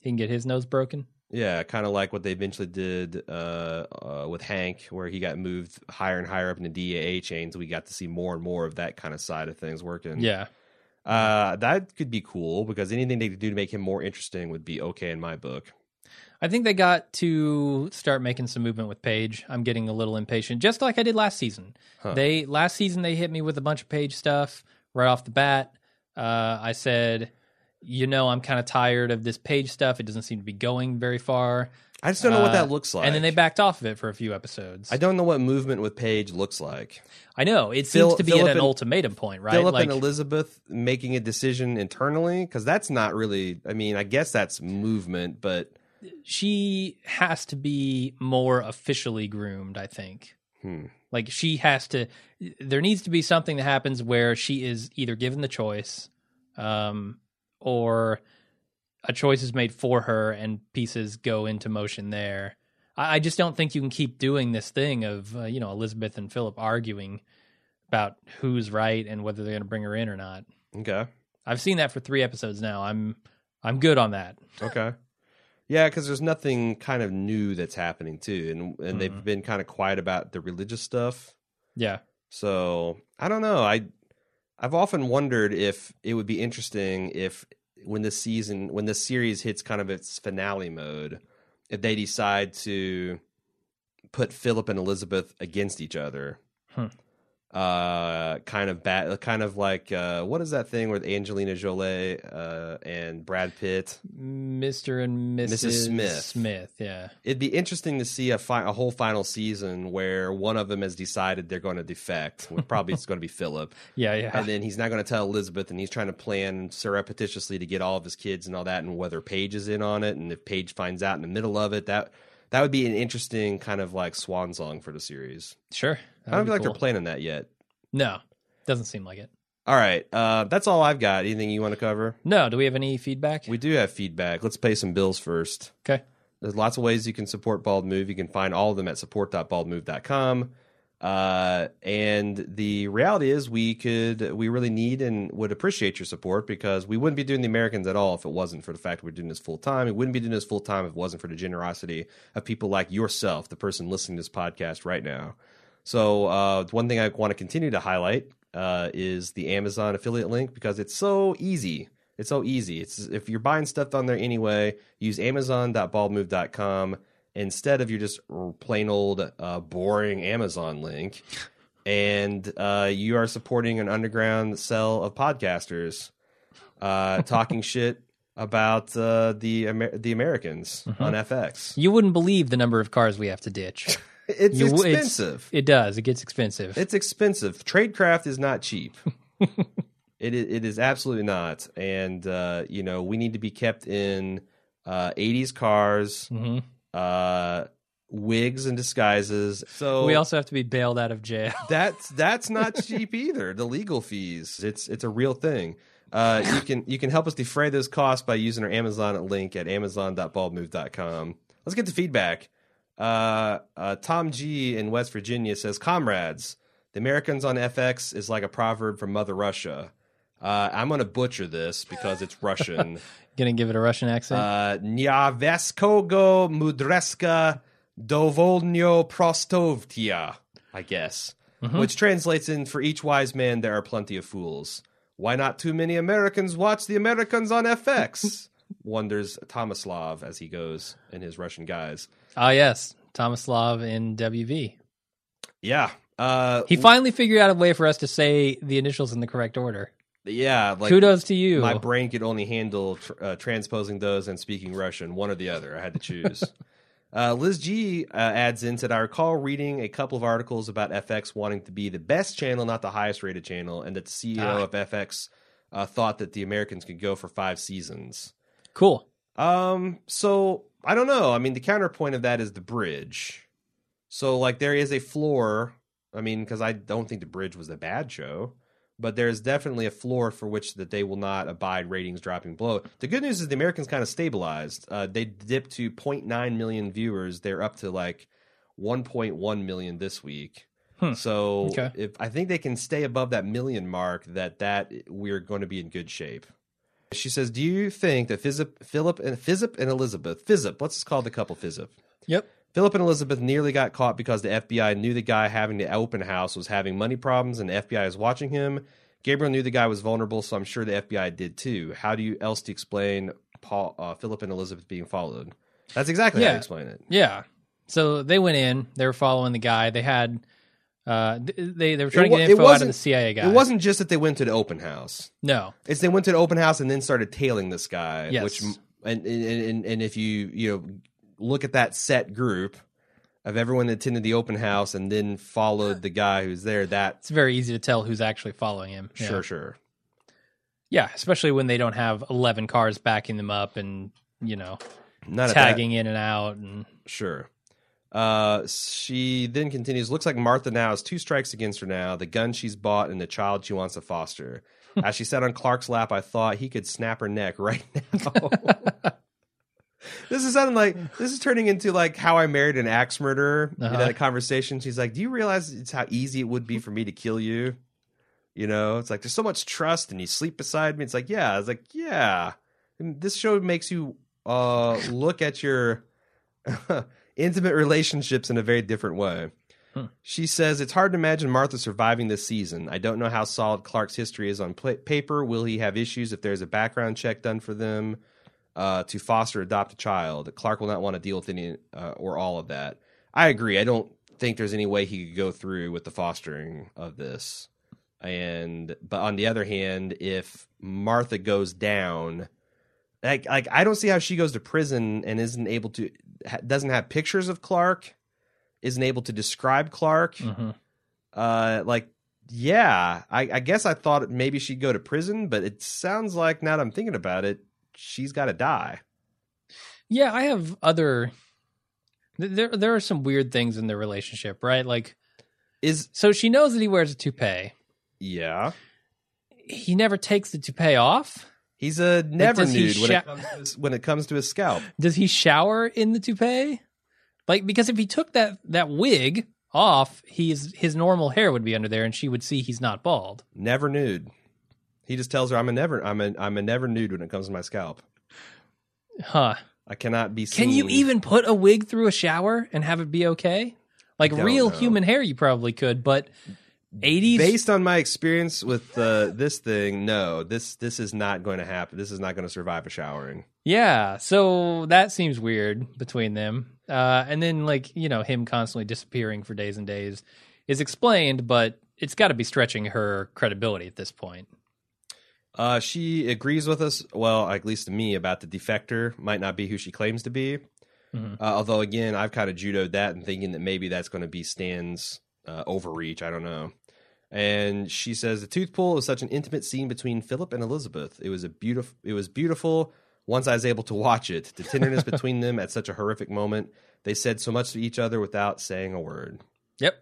He can get his nose broken. Yeah, kind of like what they eventually did uh, uh, with Hank, where he got moved higher and higher up in the DEA chains. We got to see more and more of that kind of side of things working. Yeah, uh, that could be cool because anything they could do to make him more interesting would be okay in my book. I think they got to start making some movement with Paige. I'm getting a little impatient, just like I did last season. Huh. They last season they hit me with a bunch of Paige stuff right off the bat. Uh, I said, you know, I'm kind of tired of this Paige stuff. It doesn't seem to be going very far. I just don't know what Uh, that looks like. And then they backed off of it for a few episodes. I don't know what movement with Paige looks like. I know it Phil- seems to be Philip at an and- ultimatum point, right? Philip like and Elizabeth making a decision internally because that's not really. I mean, I guess that's movement, but she has to be more officially groomed. I think. hmm. Like she has to. There needs to be something that happens where she is either given the choice, um, or a choice is made for her and pieces go into motion there. I, I just don't think you can keep doing this thing of uh, you know Elizabeth and Philip arguing about who's right and whether they're going to bring her in or not. okay, I've seen that for three episodes now. I'm I'm good on that. okay, yeah, because there's nothing kind of new that's happening too, and and they've Mhm. been kind of quiet about the religious stuff. Yeah. So I don't know. I I've often wondered if it would be interesting if when this season when this series hits kind of its finale mode, if they decide to put Philip and Elizabeth against each other. Hmm. Uh, kind of bad, kind of like uh, what is that thing with Angelina Jolie uh, and Brad Pitt? Mr. and Mrs. Mrs. Smith. Smith, yeah. It'd be interesting to see a, fi- a whole final season where one of them has decided they're going to defect. Well, Probably it's going to be Philip, Yeah, yeah. and then he's not going to tell Elizabeth, and he's trying to plan surreptitiously to get all of his kids and all that, and whether Paige is in on it, and if Paige finds out in the middle of it, that that would be an interesting kind of like swan song for the series. sure. I don't feel like cool. they're planning that yet. No. Doesn't seem like it. All right, uh, that's all I've got. Anything you want to cover? No, do we have any feedback? We do have feedback. Let's pay some bills first. okay. There's lots of ways you can support Bald Move. You can find all of them at support.baldmove.com. Uh, and the reality is, we could, we really need and would appreciate your support because we wouldn't be doing the Americans at all if it wasn't for the fact we're doing this full time. We wouldn't be doing this full time if it wasn't for the generosity of people like yourself, the person listening to this podcast right now. So, uh, one thing I want to continue to highlight uh, is the Amazon affiliate link because it's so easy. It's so easy. It's if you're buying stuff on there anyway, use amazon.baldmove.com instead of your just plain old uh, boring Amazon link, and uh, you are supporting an underground cell of podcasters uh, talking shit about uh, the Amer- the Americans on FX. You wouldn't believe the number of cars we have to ditch. It's You- it's- expensive. It does. It gets expensive. It's expensive. Tradecraft is not cheap. it is, it is absolutely not. And uh, you know, we need to be kept in uh, 80s cars, hmm uh, wigs and disguises. So We also have to be bailed out of jail. that's that's not cheap either. The legal fees. It's it's a real thing. Uh, you can you can help us defray those costs by using our Amazon link at amazon.baldmove.com. Let's get the feedback. Uh, uh, Tom G in West Virginia says, "Comrades, the Americans on FX is like a proverb from Mother Russia." Uh, I'm going to butcher this because it's Russian. Gonna give it a Russian accent. uh, Nyaveskogo mudreska dovolnyo prostovtia, I guess, which translates in for each wise man there are plenty of fools. Why not too many Americans watch the Americans on FX? Wonders Tomislav as he goes in his Russian guise. Ah, yes, Tomislav in WV. Yeah. Uh, He finally figured out a way for us to say the initials in the correct order. Yeah. Like Kudos to you. my brain could only handle tr- uh, transposing those and speaking Russian, one or the other. I had to choose. uh, Liz G uh, adds in said, I recall reading a couple of articles about FX wanting to be the best channel, not the highest rated channel, and that the CEO Ah. of FX uh, thought that the Americans could go for five seasons. cool. Um, so I don't know. I mean, the counterpoint of that is the bridge. So like there is a floor. I mean, because I don't think the bridge was a bad show, but there is definitely a floor for which that they will not abide ratings dropping below. The good news is the Americans kind of stabilized. Uh, they dipped to 0.9 million viewers. They're up to like 1.1 million this week. Hmm. So Okay. if I think they can stay above that million mark, that that we're going to be in good shape. She says, "Do you think that Philip, Philip and and Elizabeth, Philip, let's just call the couple Philip, Yep. Philip and Elizabeth nearly got caught because the FBI knew the guy having the open house was having money problems, and the FBI is watching him. Gabriel knew the guy was vulnerable, so I'm sure the FBI did too. How do you else to explain Paul, uh, Philip and Elizabeth being followed? That's exactly how Yeah. to explain it. Yeah. So they went in. They were following the guy. They had. Uh, they they were trying wa- to get info out of the CIA guy. It wasn't just that they went to the open house. No. It's they went to the open house and then started tailing this guy. Yes. Which and and and, and if you you know look at that set group of everyone that attended the open house and then followed the guy who's there, that It's very easy to tell who's actually following him. Yeah. sure, sure. Yeah, especially when they don't have 11 cars backing them up and, you know, Not at that- tagging in and out. And Sure. Uh, she then continues. Looks like Martha now has two strikes against her now: the gun she's bought and the child she wants to foster. As she sat on Clark's lap, I thought he could snap her neck right now. this is sounding like this is turning into like how I married an axe murderer. You know, Uh-huh. that conversation. She's like, "Do you realize it's how easy it would be for me to kill you?" You know, it's like there's so much trust, and you sleep beside me. It's like, yeah, it's like, yeah. And this show makes you uh look at your intimate relationships in a very different way. Hmm. She says it's hard to imagine Martha surviving this season. I don't know how solid Clark's history is on pla paper. Will he have issues if there's a background check done for them uh, to foster adopt a child? Clark will not want to deal with any uh, or all of that. I agree. I don't think there's any way he could go through with the fostering of this. And but on the other hand, if Martha goes down, like like I don't see how she goes to prison and isn't able to ha- doesn't have pictures of Clark, isn't able to describe Clark. Mhm. Uh, like yeah, I, I guess I thought maybe she'd go to prison, but it sounds like now that I'm thinking about it, she's got to die. yeah, I have other. There, there are some weird things in their relationship, right? Like, Is so she knows that he wears a toupee. yeah, He never takes the toupee off. he's a never he nude when, it comes to his, when it comes to his scalp. Does he shower in the toupee? Like, because if he took that that wig off, he's his normal hair would be under there, and she would see he's not bald. Never nude. He just tells her I'm a never I'm a I'm a never nude when it comes to my scalp. Huh? I cannot be seen. Can you even put a wig through a shower and have it be okay? Like real know. human hair, you probably could, but 80s. Based on my experience with uh, this thing, no, this this is not going to happen. This is not going to survive a showering. yeah, so that seems weird between them. Uh, and then, like, you know, him constantly disappearing for days and days is explained, but it's got to be stretching her credibility at this point. Uh, she agrees with us, well, at least to me, about the defector might not be who she claims to be. Mhm. Uh, although, again, I've kind of judoed that and thinking that maybe that's going to be Stan's uh, overreach. I don't know. And she says the tooth pull is such an intimate scene between Philip and Elizabeth. It was a beautiful. It was beautiful once I was able to watch it. The tenderness between them at such a horrific moment. They said so much to each other without saying a word. Yep.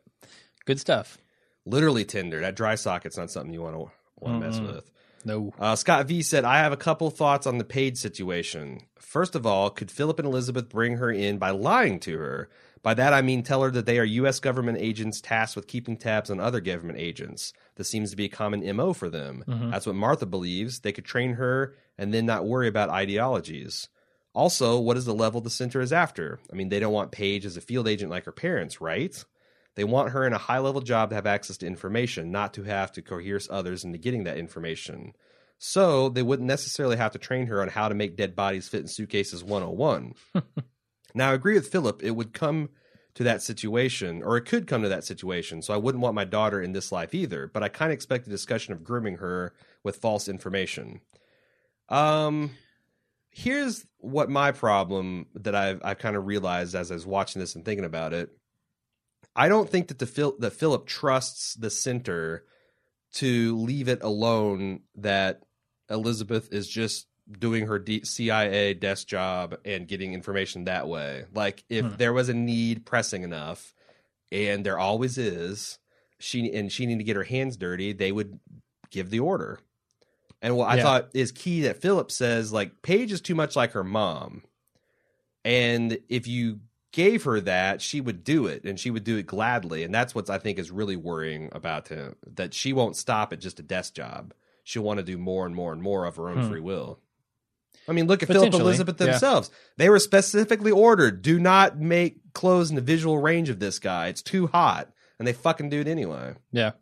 Good stuff. Literally tender. That dry socket's not something you want to want to mess Mm-mm. with. No. Uh, Scott V said, I have a couple thoughts on the Paige situation. First of all, could Philip and Elizabeth bring her in by lying to her? By that I mean tell her that they are U.S. government agents tasked with keeping tabs on other government agents. This seems to be a common MO for them. Mhm. That's what Martha believes. They could train her and then not worry about ideologies. Also, what is the level the center is after? I mean, they don't want Paige as a field agent like her parents, right? They want her in a high level job to have access to information, not to have to coerce others into getting that information. So they wouldn't necessarily have to train her on how to make dead bodies fit in suitcases 101. now, I agree with Philip. It would come to that situation, or it could come to that situation. So I wouldn't want my daughter in this life either. But I kind of expect a discussion of grooming her with false information. Um, here's what my problem that I've I've kind of realized as I was watching this and thinking about it. I don't think that the Phil, that Philip trusts the center to leave it alone that Elizabeth is just doing her D- CIA desk job and getting information that way. Like if Hmm. there was a need pressing enough, and there always is, she and she need to get her hands dirty, they would give the order. And what I Yeah. thought is key that Philip says, like Paige is too much like her mom, and if you gave her that, she would do it, and she would do it gladly. And that's what I think is really worrying about him that she won't stop at just a desk job. She'll want to do more and more and more of her own Hmm. free will. I mean, look at Philip and Elizabeth yeah. themselves. They were specifically ordered: do not make clothes in the visual range of this guy. It's too hot, and they fucking do it anyway. Yeah.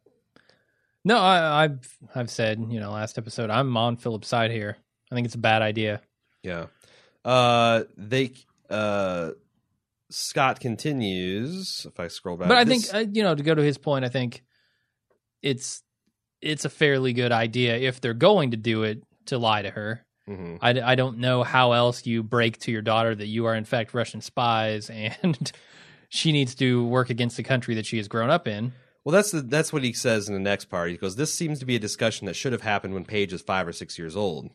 No, I, I've I've said you know last episode I'm on Philip's side here. I think it's a bad idea. Yeah. Uh, they. Uh, Scott continues. If I scroll back, but I this- think uh, you know to go to his point, I think it's it's a fairly good idea if they're going to do it to lie to her. hmm I, I don't know how else you break to your daughter that you are in fact Russian spies and she needs to work against the country that she has grown up in. Well, that's the, that's what he says in the next part. He goes, "This seems to be a discussion that should have happened when Paige is five or six years old."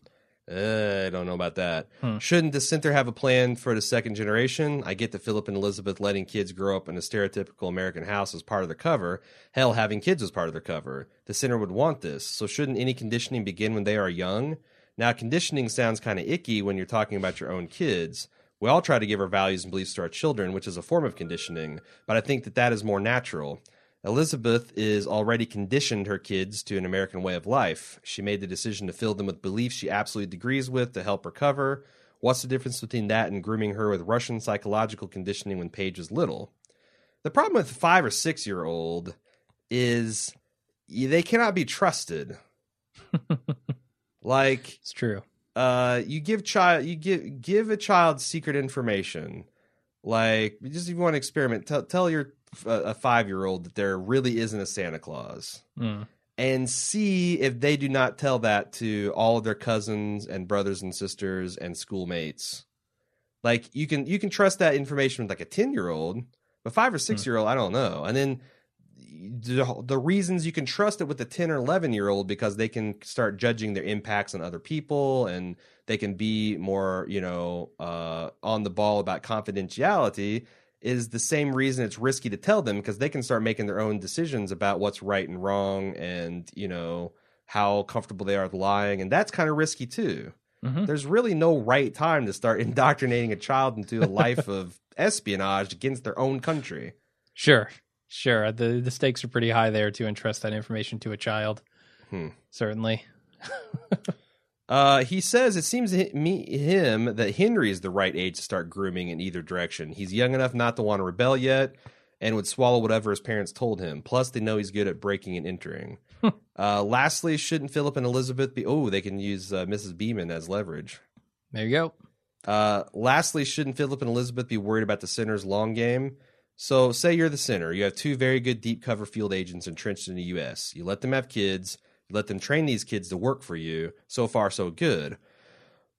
Uh, I don't know about that. Hmm. Shouldn't the center have a plan for the second generation? I get that Philip and Elizabeth letting kids grow up in a stereotypical American house as part of their cover. Hell, having kids was part of their cover. The center would want this. So shouldn't any conditioning begin when they are young? Now, conditioning sounds kind of icky when you're talking about your own kids. We all try to give our values and beliefs to our children, which is a form of conditioning, but I think that that is more natural. Elizabeth is already conditioned her kids to an American way of life. She made the decision to fill them with beliefs she absolutely agrees with to help recover. What's the difference between that and grooming her with Russian psychological conditioning when Paige was little? The problem with a five or six year old is they cannot be trusted. like It's true. uh you give child you give give a child secret information like just if you want to experiment tell, tell your a five year old that there really isn't a santa claus. Mm. and see if they do not tell that to all of their cousins and brothers and sisters and schoolmates. Like you can you can trust that information with like a 10 year old but five or six year old i don't know. And then the, the reasons you can trust it with a 10 or 11 year old because they can start judging their impacts on other people and they can be more you know uh, on the ball about confidentiality is the same reason it's risky to tell them because they can start making their own decisions about what's right and wrong and you know how comfortable they are with lying and that's kind of risky too Mhm. there's really no right time to start indoctrinating a child into a life of espionage against their own country Sure. Sure. The the stakes are pretty high there to entrust that information to a child. Hmm. Certainly. Uh, he says it seems to me him that Henry is the right age to start grooming in either direction. He's young enough not to want to rebel yet, and would swallow whatever his parents told him. Plus, they know he's good at breaking and entering. uh, lastly, shouldn't Philip and Elizabeth be? Oh, they can use uh, Mrs. Beeman as leverage. There you go. Uh, lastly, shouldn't Philip and Elizabeth be worried about the center's long game? So, say you're the center. You have two very good deep cover field agents entrenched in the U.S. You let them have kids. Let them train these kids to work for you. So far, so good.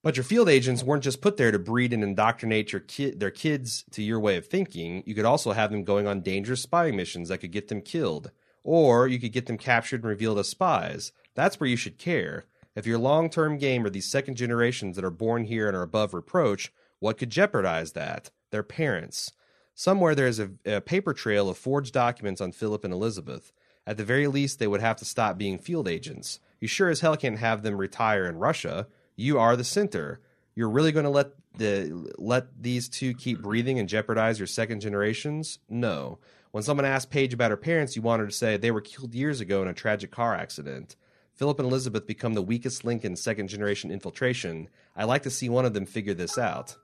But your field agents weren't just put there to breed and indoctrinate your kid, their kids to your way of thinking. You could also have them going on dangerous spying missions that could get them killed, or you could get them captured and revealed as spies. That's where you should care. If your long-term game are these second generations that are born here and are above reproach, what could jeopardize that? Their parents. Somewhere there is a, a paper trail of forged documents on Philip and Elizabeth. At the very least, they would have to stop being field agents. You sure as hell can't have them retire in Russia. You are the center. You're really going to let the let these two keep breathing and jeopardize your second generations? No. When someone asked Paige about her parents, you want her to say they were killed years ago in a tragic car accident. Philip and Elizabeth become the weakest link in second generation infiltration. I like to see one of them figure this out.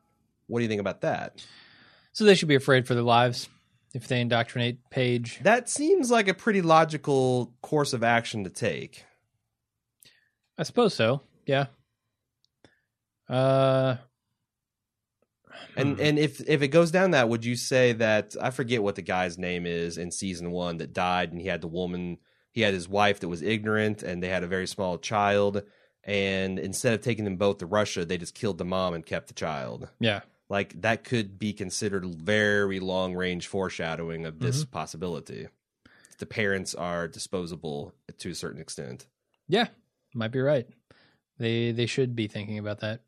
What do you think about that? So they should be afraid for their lives if they indoctrinate Paige. That seems like a pretty logical course of action to take. I suppose so. Yeah. Uh And hmm. and if if it goes down that, would you say that I forget what the guy's name is in season one that died, and he had the woman, he had his wife that was ignorant, and they had a very small child, and instead of taking them both to Russia, they just killed the mom and kept the child. yeah. Like that could be considered very long range foreshadowing of this possibility. The parents are disposable to a certain extent. Yeah. Might be right. They they should be thinking about that.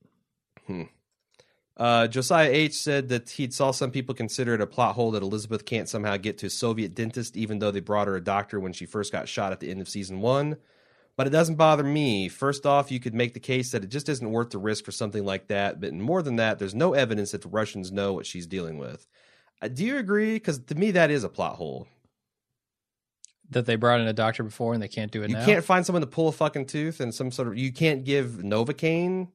Uh, Josiah H said that he saw some people consider it a plot hole that Elizabeth can't somehow get to a Soviet dentist, even though they brought her a doctor when she first got shot at the end of season one. But it doesn't bother me. First off, you could make the case that it just isn't worth the risk for something like that. But more than that, there's no evidence that the Russians know what she's dealing with. Uh, do you agree? Because to me, that is a plot hole. That they brought in a doctor before and they can't do it You now. can't find someone to pull a fucking tooth and some sort of. You can't give Novocaine.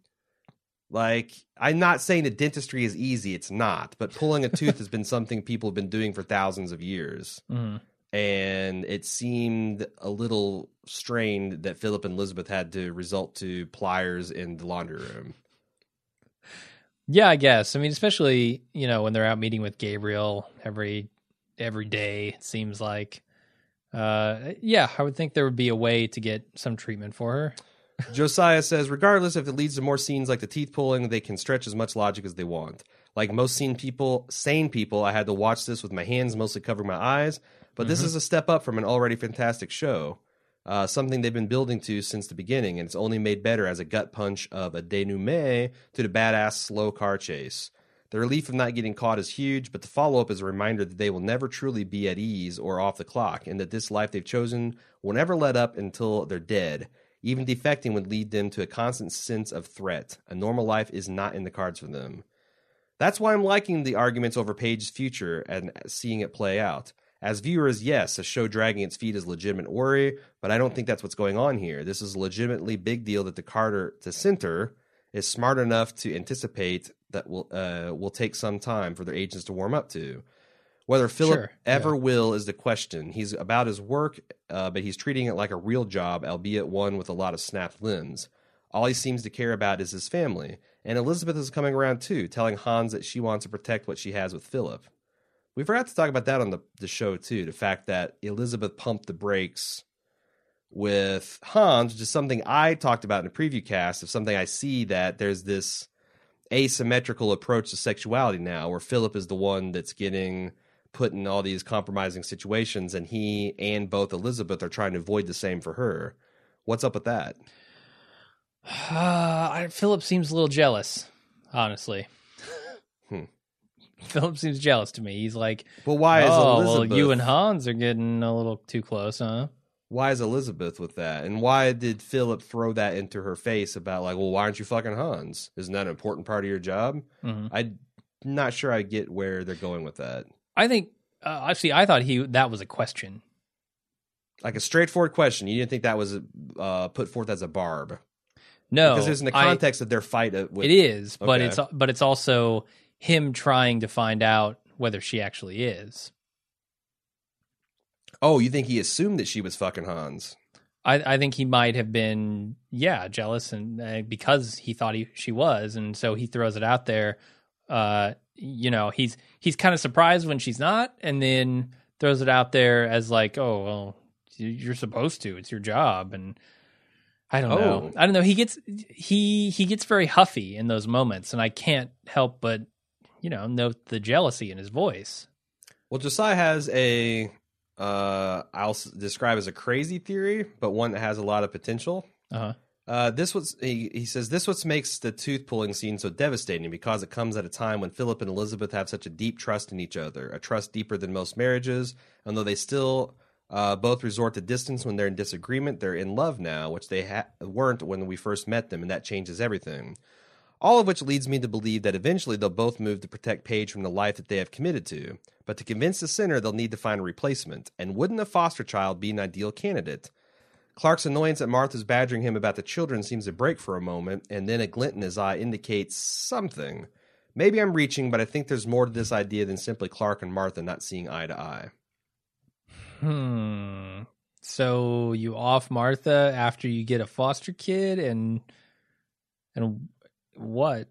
Like, I'm not saying that dentistry is easy. It's not. But pulling a tooth has been something people have been doing for thousands of years. Mhm. And it seemed a little strained that Philip and Elizabeth had to result to pliers in the laundry room. Yeah, I guess. I mean, especially you know when they're out meeting with Gabriel every every day. It seems like, uh, yeah, I would think there would be a way to get some treatment for her. Josiah says, regardless if it leads to more scenes like the teeth pulling, they can stretch as much logic as they want. Like most sane people, sane people, I had to watch this with my hands mostly covering my eyes. But this is a step up from an already fantastic show, uh, something they've been building to since the beginning, and it's only made better as a gut punch of a denouement to the badass slow car chase. The relief of not getting caught is huge, but the follow up is a reminder that they will never truly be at ease or off the clock, and that this life they've chosen will never let up until they're dead. Even defecting would lead them to a constant sense of threat. A normal life is not in the cards for them. That's why I'm liking the arguments over Paige's future and seeing it play out. As viewers, yes, a show dragging its feet is a legitimate worry, but I don't think that's what's going on here. This is a legitimately big deal that the Carter to center is smart enough to anticipate that will uh, will take some time for their agents to warm up to. Whether Philip Sure, ever yeah. will is the question. He's about his work, uh, but he's treating it like a real job, albeit one with a lot of snapped limbs. All he seems to care about is his family. And Elizabeth is coming around too, telling Hans that she wants to protect what she has with Philip. We forgot to talk about that on the, the show too. The fact that Elizabeth pumped the brakes with Hans, which is something I talked about in the preview cast of something I see that there's this asymmetrical approach to sexuality now, where Philip is the one that's getting put in all these compromising situations, and he and both Elizabeth are trying to avoid the same for her. What's up with that? Uh, Philip seems a little jealous, honestly. Philip seems jealous to me. He's like, Well, why is "Oh, Elizabeth? well, you and Hans are getting a little too close, huh?" why is Elizabeth with that? And why did Philip throw that into her face about like, well, why aren't you fucking Hans? Isn't that an important part of your job? Mhm. I'm not sure I get where they're going with that. I think, uh, actually, I thought he that was a question. Like a straightforward question. You didn't think that was uh, put forth as a barb No, because it's in the I- context of their fight. uh, With, it is, but it's but it's also him trying to find out whether she actually is. Oh, you think he assumed that she was fucking Hans? I, I think he might have been, yeah, jealous, and uh, because he thought he she was, and so he throws it out there. Uh, you know, he's he's kind of surprised when she's not, and then throws it out there as like, oh, well, you- you're supposed to. It's your job, and I don't know. Oh. I don't know. He gets he he gets very huffy in those moments, and I can't help but you know note the jealousy in his voice. Well, Josiah has a uh, I'll describe as a crazy theory, but one that has a lot of potential. Uh-huh. Uh, this was he, he says this what makes the tooth pulling scene so devastating because it comes at a time when Philip and Elizabeth have such a deep trust in each other, a trust deeper than most marriages. And though they still uh, both resort to distance when they're in disagreement, they're in love now, which they ha- weren't when we first met them, and that changes everything. All of which leads me to believe that eventually they'll both move to protect Paige from the life that they have committed to. But to convince the center, they'll need to find a replacement. And wouldn't a foster child be an ideal candidate? Clark's annoyance at Martha's badgering him about the children seems to break for a moment, and then a glint in his eye indicates something. Maybe I'm reaching, but I think there's more to this idea than simply Clark and Martha not seeing eye to eye. Hmm. So you off Martha after you get a foster kid and and what?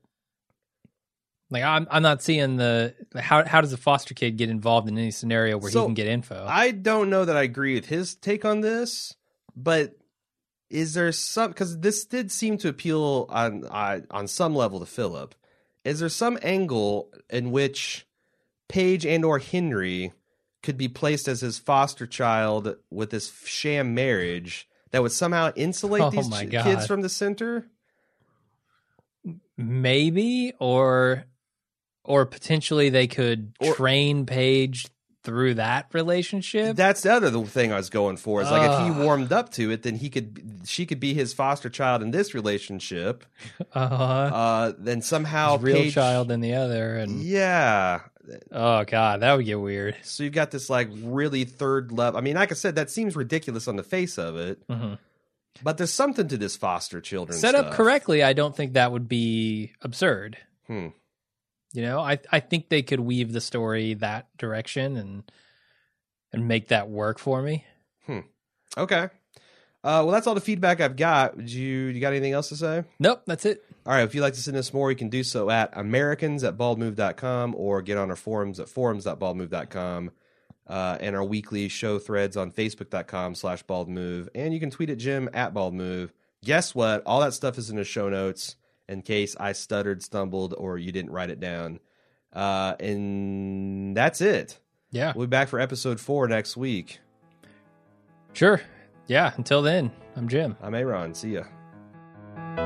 Like I'm I'm not seeing the how how does a foster kid get involved in any scenario where So, he can get info? I don't know that I agree with his take on this, but is there some because this did seem to appeal on uh, on some level to Philip? Is there some angle in which Paige and or Henry could be placed as his foster child with this sham marriage that would somehow insulate Oh these kids from the center? Maybe or or potentially they could Or- train Paige through that relationship. That's the other thing I was going for. Is like if he warmed up to it, then he could she could be his foster child in this relationship. uh-huh. Uh, then somehow His real Paige- child in the other and Yeah. oh god, that would get weird. So you've got this like really third level. I mean, like I said, that seems ridiculous on the face of it, Mhm. But there's something to this foster children Set up correctly, I don't think that would be absurd. Hmm. You know, I I think they could weave the story that direction and and make that work for me. Hmm. Okay. Uh, well, that's all the feedback I've got. Did you you got anything else to say? Nope, that's it. All right, if you'd like to send us more, you can do so at Americans at baldmove.com or get on our forums at forums.baldmove.com uh, and our weekly show threads on facebook.com slash baldmove. And you can tweet at Jim at baldmove Guess what? All that stuff is in the show notes in case I stuttered, stumbled, or you didn't write it down. Uh, and that's it. Yeah. We'll be back for episode four next week. Sure. Yeah. Until then, I'm Jim. I'm Aaron. See ya.